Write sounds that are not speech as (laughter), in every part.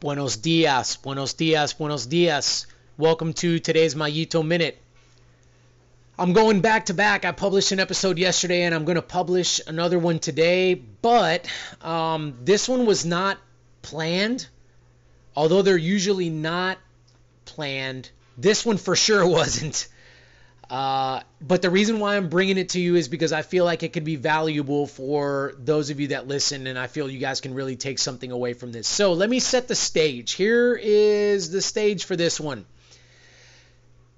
Buenos dias, buenos dias, buenos dias. Welcome to today's Mayito Minute. I'm going back to back. I published an episode yesterday and I'm going to publish another one today, but um, this one was not planned. Although they're usually not planned, this one for sure (laughs) wasn't. Uh, but the reason why I'm bringing it to you is because I feel like it could be valuable for those of you that listen, and I feel you guys can really take something away from this. So let me set the stage. Here is the stage for this one.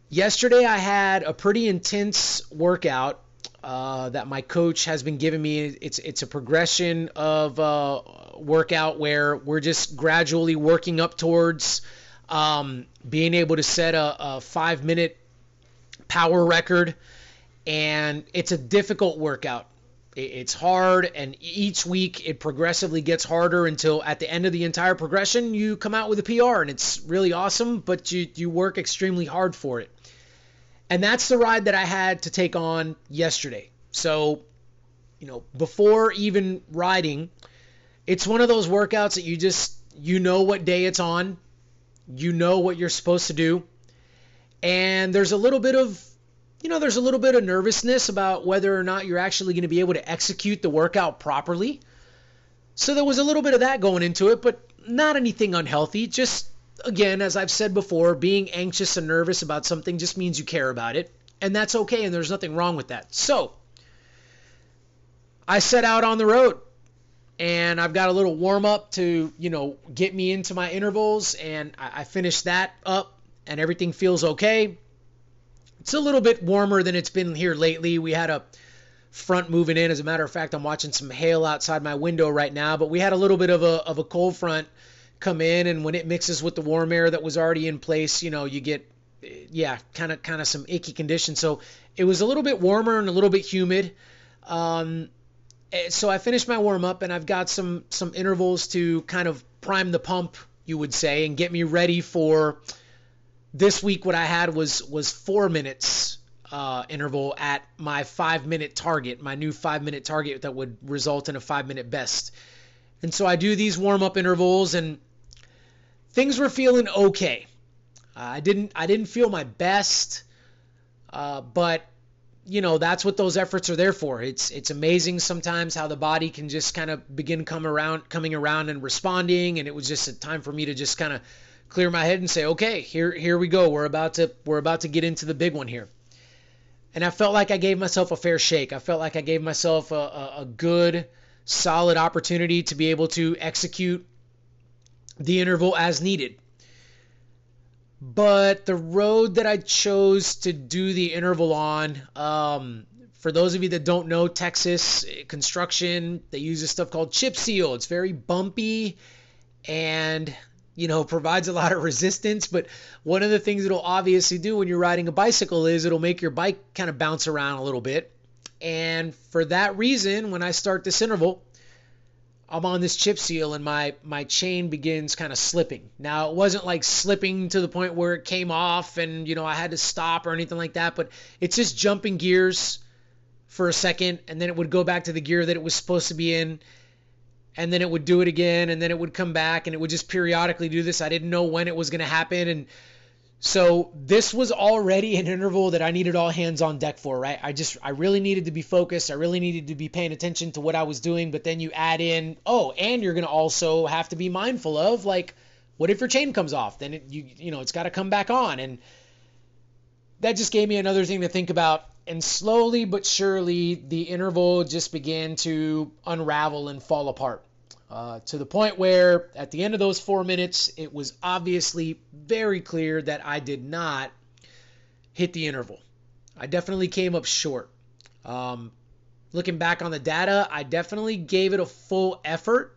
Yesterday, I had a pretty intense workout uh, that my coach has been giving me. It's it's a progression of uh, workout where we're just gradually working up towards um, being able to set a, a five minute power record, and it's a difficult workout. It's hard, and each week it progressively gets harder until at the end of the entire progression you come out with a PR, and it's really awesome. But you you work extremely hard for it, and that's the ride that I had to take on yesterday. So, you know, before even riding, it's one of those workouts that you just you know what day it's on, you know what you're supposed to do, and there's a little bit of you know there's a little bit of nervousness about whether or not you're actually going to be able to execute the workout properly. So there was a little bit of that going into it but not anything unhealthy. Just again as i've said before being anxious and nervous about something just means you care about it and that's okay and there's nothing wrong with that. So i set out on the road and I've got a little warm up to, you know, get me into my intervals, and I, I finished that up and everything feels okay. It's a little bit warmer than it's been here lately. We had a front moving in. As a matter of fact, I'm watching some hail outside my window right now, but we had a little bit of a, of a cold front come in, and when it mixes with the warm air that was already in place, you know, you get, yeah, kind of kind of some icky conditions. So it was a little bit warmer and a little bit humid. Um, eh, so I finished my warm up, and I've got some some intervals to kind of prime the pump, you would say, and get me ready for this week what I had was was four minutes uh, interval at my five minute target, my new five minute target that would result in a five minute best. And so I do these warm up intervals, and things were feeling okay. Uh, I didn't I didn't feel my best, uh, but you know that's what those efforts are there for. It's it's amazing sometimes how the body can just kind of begin come around coming around and responding, and it was just a time for me to just kind of clear my head and say, okay, here here we go. We're about to we're about to get into the big one here. And I felt like I gave myself a fair shake. I felt like I gave myself a, a, a good, solid opportunity to be able to execute the interval as needed. But the road that I chose to do the interval on, um, for those of you that don't know Texas construction, they use this stuff called chip seal. It's very bumpy and you know, provides a lot of resistance. But one of the things it'll obviously do when you're riding a bicycle is it'll make your bike kind of bounce around a little bit. And for that reason, when I start this interval, I'm on this chip seal and my my chain begins kind of slipping. Now it wasn't like slipping to the point where it came off and you know I had to stop or anything like that, but it's just jumping gears for a second and then it would go back to the gear that it was supposed to be in and then it would do it again and then it would come back and it would just periodically do this. I didn't know when it was going to happen and so this was already an interval that I needed all hands on deck for, right? I just I really needed to be focused. I really needed to be paying attention to what I was doing, but then you add in, oh, and you're going to also have to be mindful of like what if your chain comes off? Then it, you you know, it's got to come back on and that just gave me another thing to think about and slowly but surely the interval just began to unravel and fall apart. Uh, to the point where at the end of those four minutes, it was obviously very clear that I did not hit the interval. I definitely came up short. Um, looking back on the data, I definitely gave it a full effort,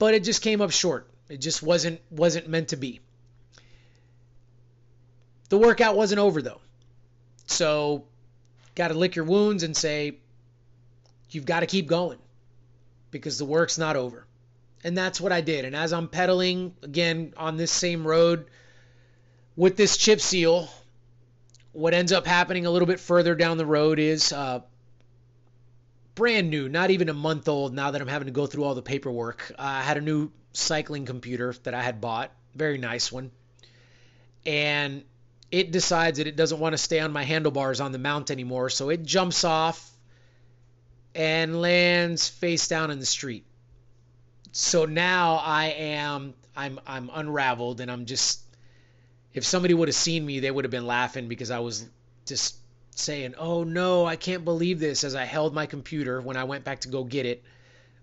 but it just came up short. It just wasn't wasn't meant to be. The workout wasn't over though. So, got to lick your wounds and say, you've got to keep going because the work's not over. And that's what I did. And as I'm pedaling again on this same road with this chip seal, what ends up happening a little bit further down the road is uh, brand new, not even a month old now that I'm having to go through all the paperwork. Uh, I had a new cycling computer that I had bought, very nice one. And it decides that it doesn't want to stay on my handlebars on the mount anymore, so it jumps off and lands face down in the street. So now I am I'm I'm unraveled and I'm just if somebody would have seen me, they would have been laughing because I was just saying, "Oh no, I can't believe this" as I held my computer when I went back to go get it,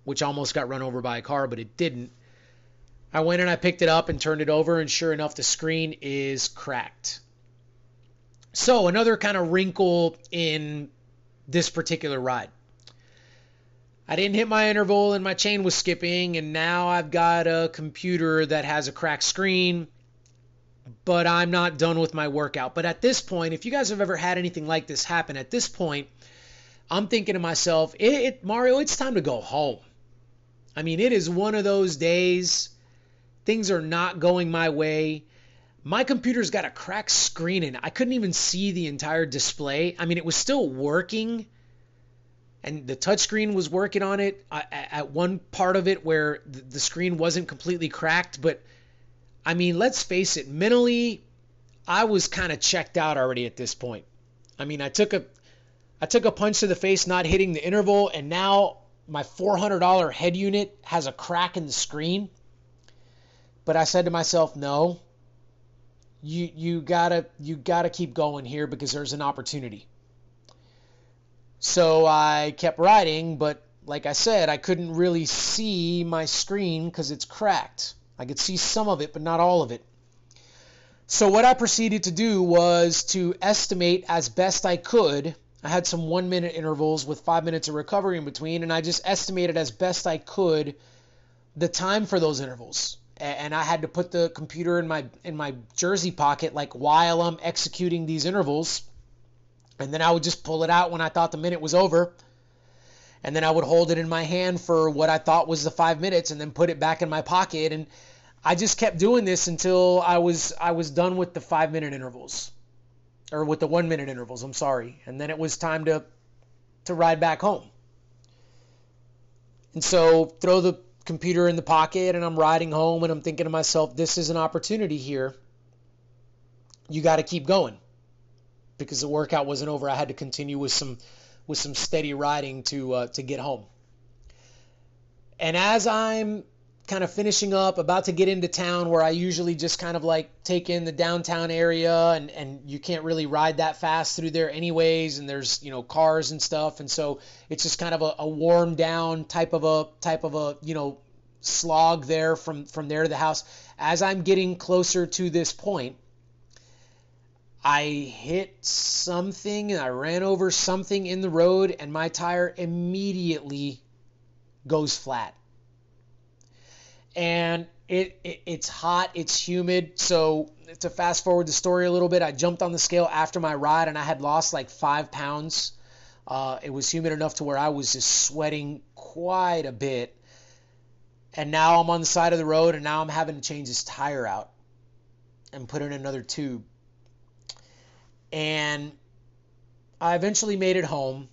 which almost got run over by a car, but it didn't. I went and I picked it up and turned it over and sure enough the screen is cracked. So, another kind of wrinkle in this particular ride. I didn't hit my interval and my chain was skipping, and now I've got a computer that has a cracked screen, but I'm not done with my workout. But at this point, if you guys have ever had anything like this happen, at this point, I'm thinking to myself, it, it, Mario, it's time to go home. I mean, it is one of those days, things are not going my way. My computer's got a cracked screen and. I couldn't even see the entire display. I mean, it was still working, and the touchscreen was working on it at one part of it where the screen wasn't completely cracked. But I mean, let's face it, mentally, I was kind of checked out already at this point. I mean, I took a I took a punch to the face not hitting the interval, and now my $400 head unit has a crack in the screen. But I said to myself, no, you you gotta you gotta keep going here because there's an opportunity. So I kept riding, but like I said, I couldn't really see my screen because it's cracked. I could see some of it, but not all of it. So what I proceeded to do was to estimate as best I could. I had some one minute intervals with five minutes of recovery in between, and I just estimated as best I could the time for those intervals and I had to put the computer in my in my jersey pocket like while I'm executing these intervals. And then I would just pull it out when I thought the minute was over. And then I would hold it in my hand for what I thought was the 5 minutes and then put it back in my pocket and I just kept doing this until I was I was done with the 5 minute intervals or with the 1 minute intervals, I'm sorry. And then it was time to to ride back home. And so throw the computer in the pocket and I'm riding home and I'm thinking to myself, this is an opportunity here. You got to keep going because the workout wasn't over. I had to continue with some with some steady riding to uh, to get home. And as I'm kind of finishing up, about to get into town where I usually just kind of like take in the downtown area and, and you can't really ride that fast through there anyways and there's, you know, cars and stuff and so it's just kind of a, a warm down type of a type of a, you know, slog there from from there to the house. As I'm getting closer to this point, I hit something and I ran over something in the road and my tire immediately goes flat and it, it, it's hot, it's humid. So to fast forward the story a little bit, I jumped on the scale after my ride and I had lost like five pounds. Uh, it was humid enough to where I was just sweating quite a bit. And now I'm on the side of the road and now I'm having to change this tire out and put in another tube. And I eventually made it home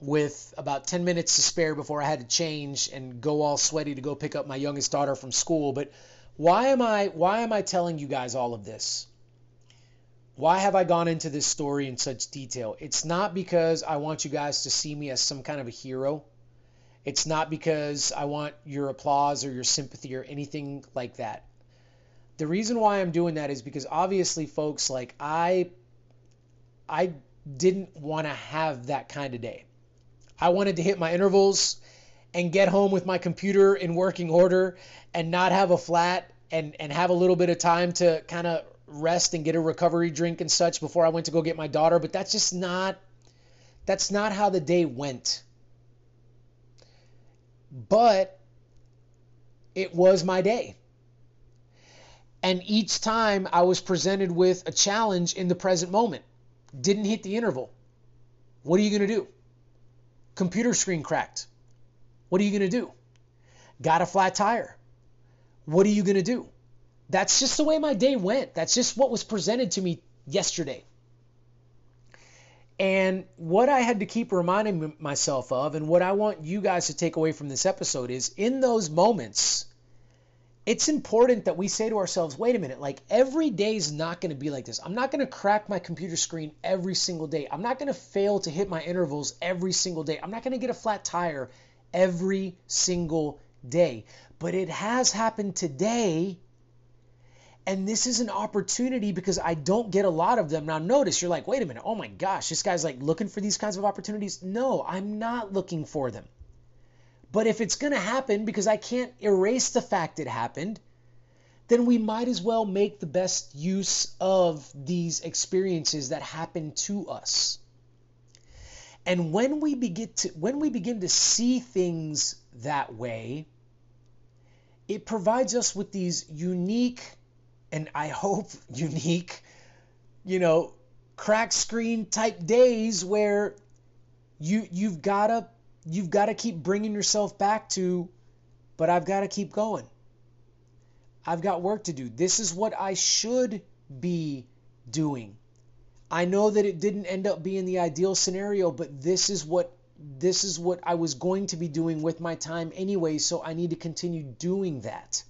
with about 10 minutes to spare before I had to change and go all sweaty to go pick up my youngest daughter from school. But why am I why am I telling you guys all of this? Why have I gone into this story in such detail? It's not because I want you guys to see me as some kind of a hero. It's not because I want your applause or your sympathy or anything like that. The reason why I'm doing that is because obviously folks like I I didn't want to have that kind of day. I wanted to hit my intervals and get home with my computer in working order and not have a flat and, and have a little bit of time to kind of rest and get a recovery drink and such before I went to go get my daughter. But that's just not that's not how the day went. But it was my day. And each time I was presented with a challenge in the present moment. Didn't hit the interval. What are you going to do? Computer screen cracked. What are you going to do? Got a flat tire. What are you going to do? That's just the way my day went. That's just what was presented to me yesterday. And what I had to keep reminding myself of, and what I want you guys to take away from this episode is in those moments, it's important that we say to ourselves, wait a minute, like every day is not going to be like this. I'm not going to crack my computer screen every single day. I'm not going to fail to hit my intervals every single day. I'm not going to get a flat tire every single day. But it has happened today and this is an opportunity because I don't get a lot of them. Now, notice you're like, wait a minute, oh my gosh, this guy's like looking for these kinds of opportunities. No, I'm not looking for them. But if it's going to happen because I can't erase the fact it happened, then we might as well make the best use of these experiences that happen to us. And when we begin to when we begin to see things that way, it provides us with these unique and I hope (laughs) unique, you know, crack screen type days where you you've got to you've got to keep bringing yourself back to but I've got to keep going. I've got work to do. This is what I should be doing. I know that it didn't end up being the ideal scenario, but this is what this is what I was going to be doing with my time anyway, so I need to continue doing that.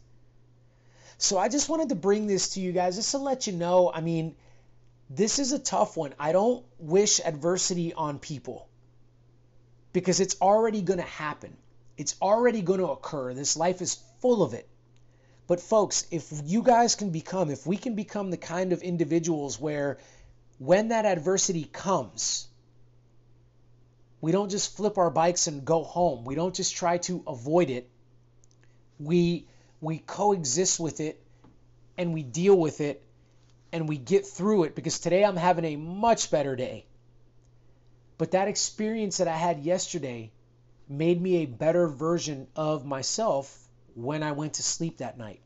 So I just wanted to bring this to you guys just to let you know. I mean, this is a tough one. I don't wish adversity on people because it's already going to happen. It's already going to occur. This life is full of it. But, folks, if you guys can become, if we can become the kind of individuals where when that adversity comes, we don't just flip our bikes and go home. We don't just try to avoid it. We we coexist with it and we deal with it and we get through it because today I'm having a much better day. But that experience that I had yesterday made me a better version of myself when I went to sleep that night.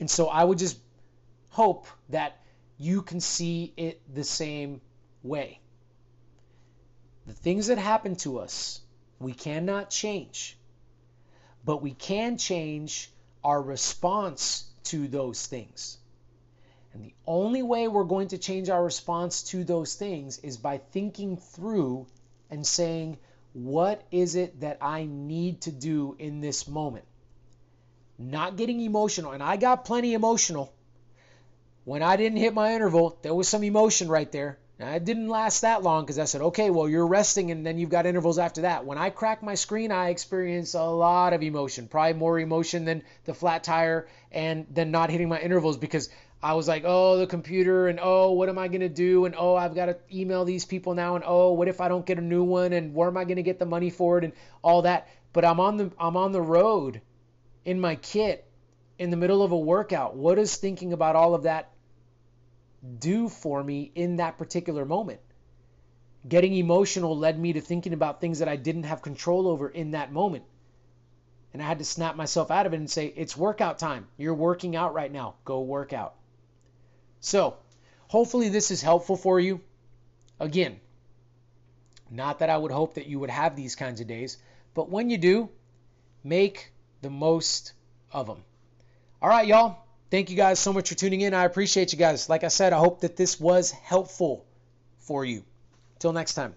And so I would just hope that you can see it the same way. The things that happen to us, we cannot change, but we can change our response to those things. And the only way we're going to change our response to those things is by thinking through and saying, what is it that I need to do in this moment? Not getting emotional. And I got plenty emotional. When I didn't hit my interval, there was some emotion right there. Now, it didn't last that long because I said, okay, well, you're resting and then you've got intervals after that. When I crack my screen, I experience a lot of emotion, probably more emotion than the flat tire and then not hitting my intervals because I was like, oh, the computer and oh, what am I going to do? And oh, I've got to email these people now. And oh, what if I don't get a new one? And where am I going to get the money for it? And all that. But I'm on the, I'm on the road in my kit in the middle of a workout. What does thinking about all of that do for me in that particular moment. Getting emotional led me to thinking about things that I didn't have control over in that moment. And I had to snap myself out of it and say, it's workout time. You're working out right now. Go work out. So, hopefully, this is helpful for you. Again, not that I would hope that you would have these kinds of days, but when you do, make the most of them. All right, y'all. Thank you guys so much for tuning in. I appreciate you guys. Like I said, I hope that this was helpful for you. Till next time.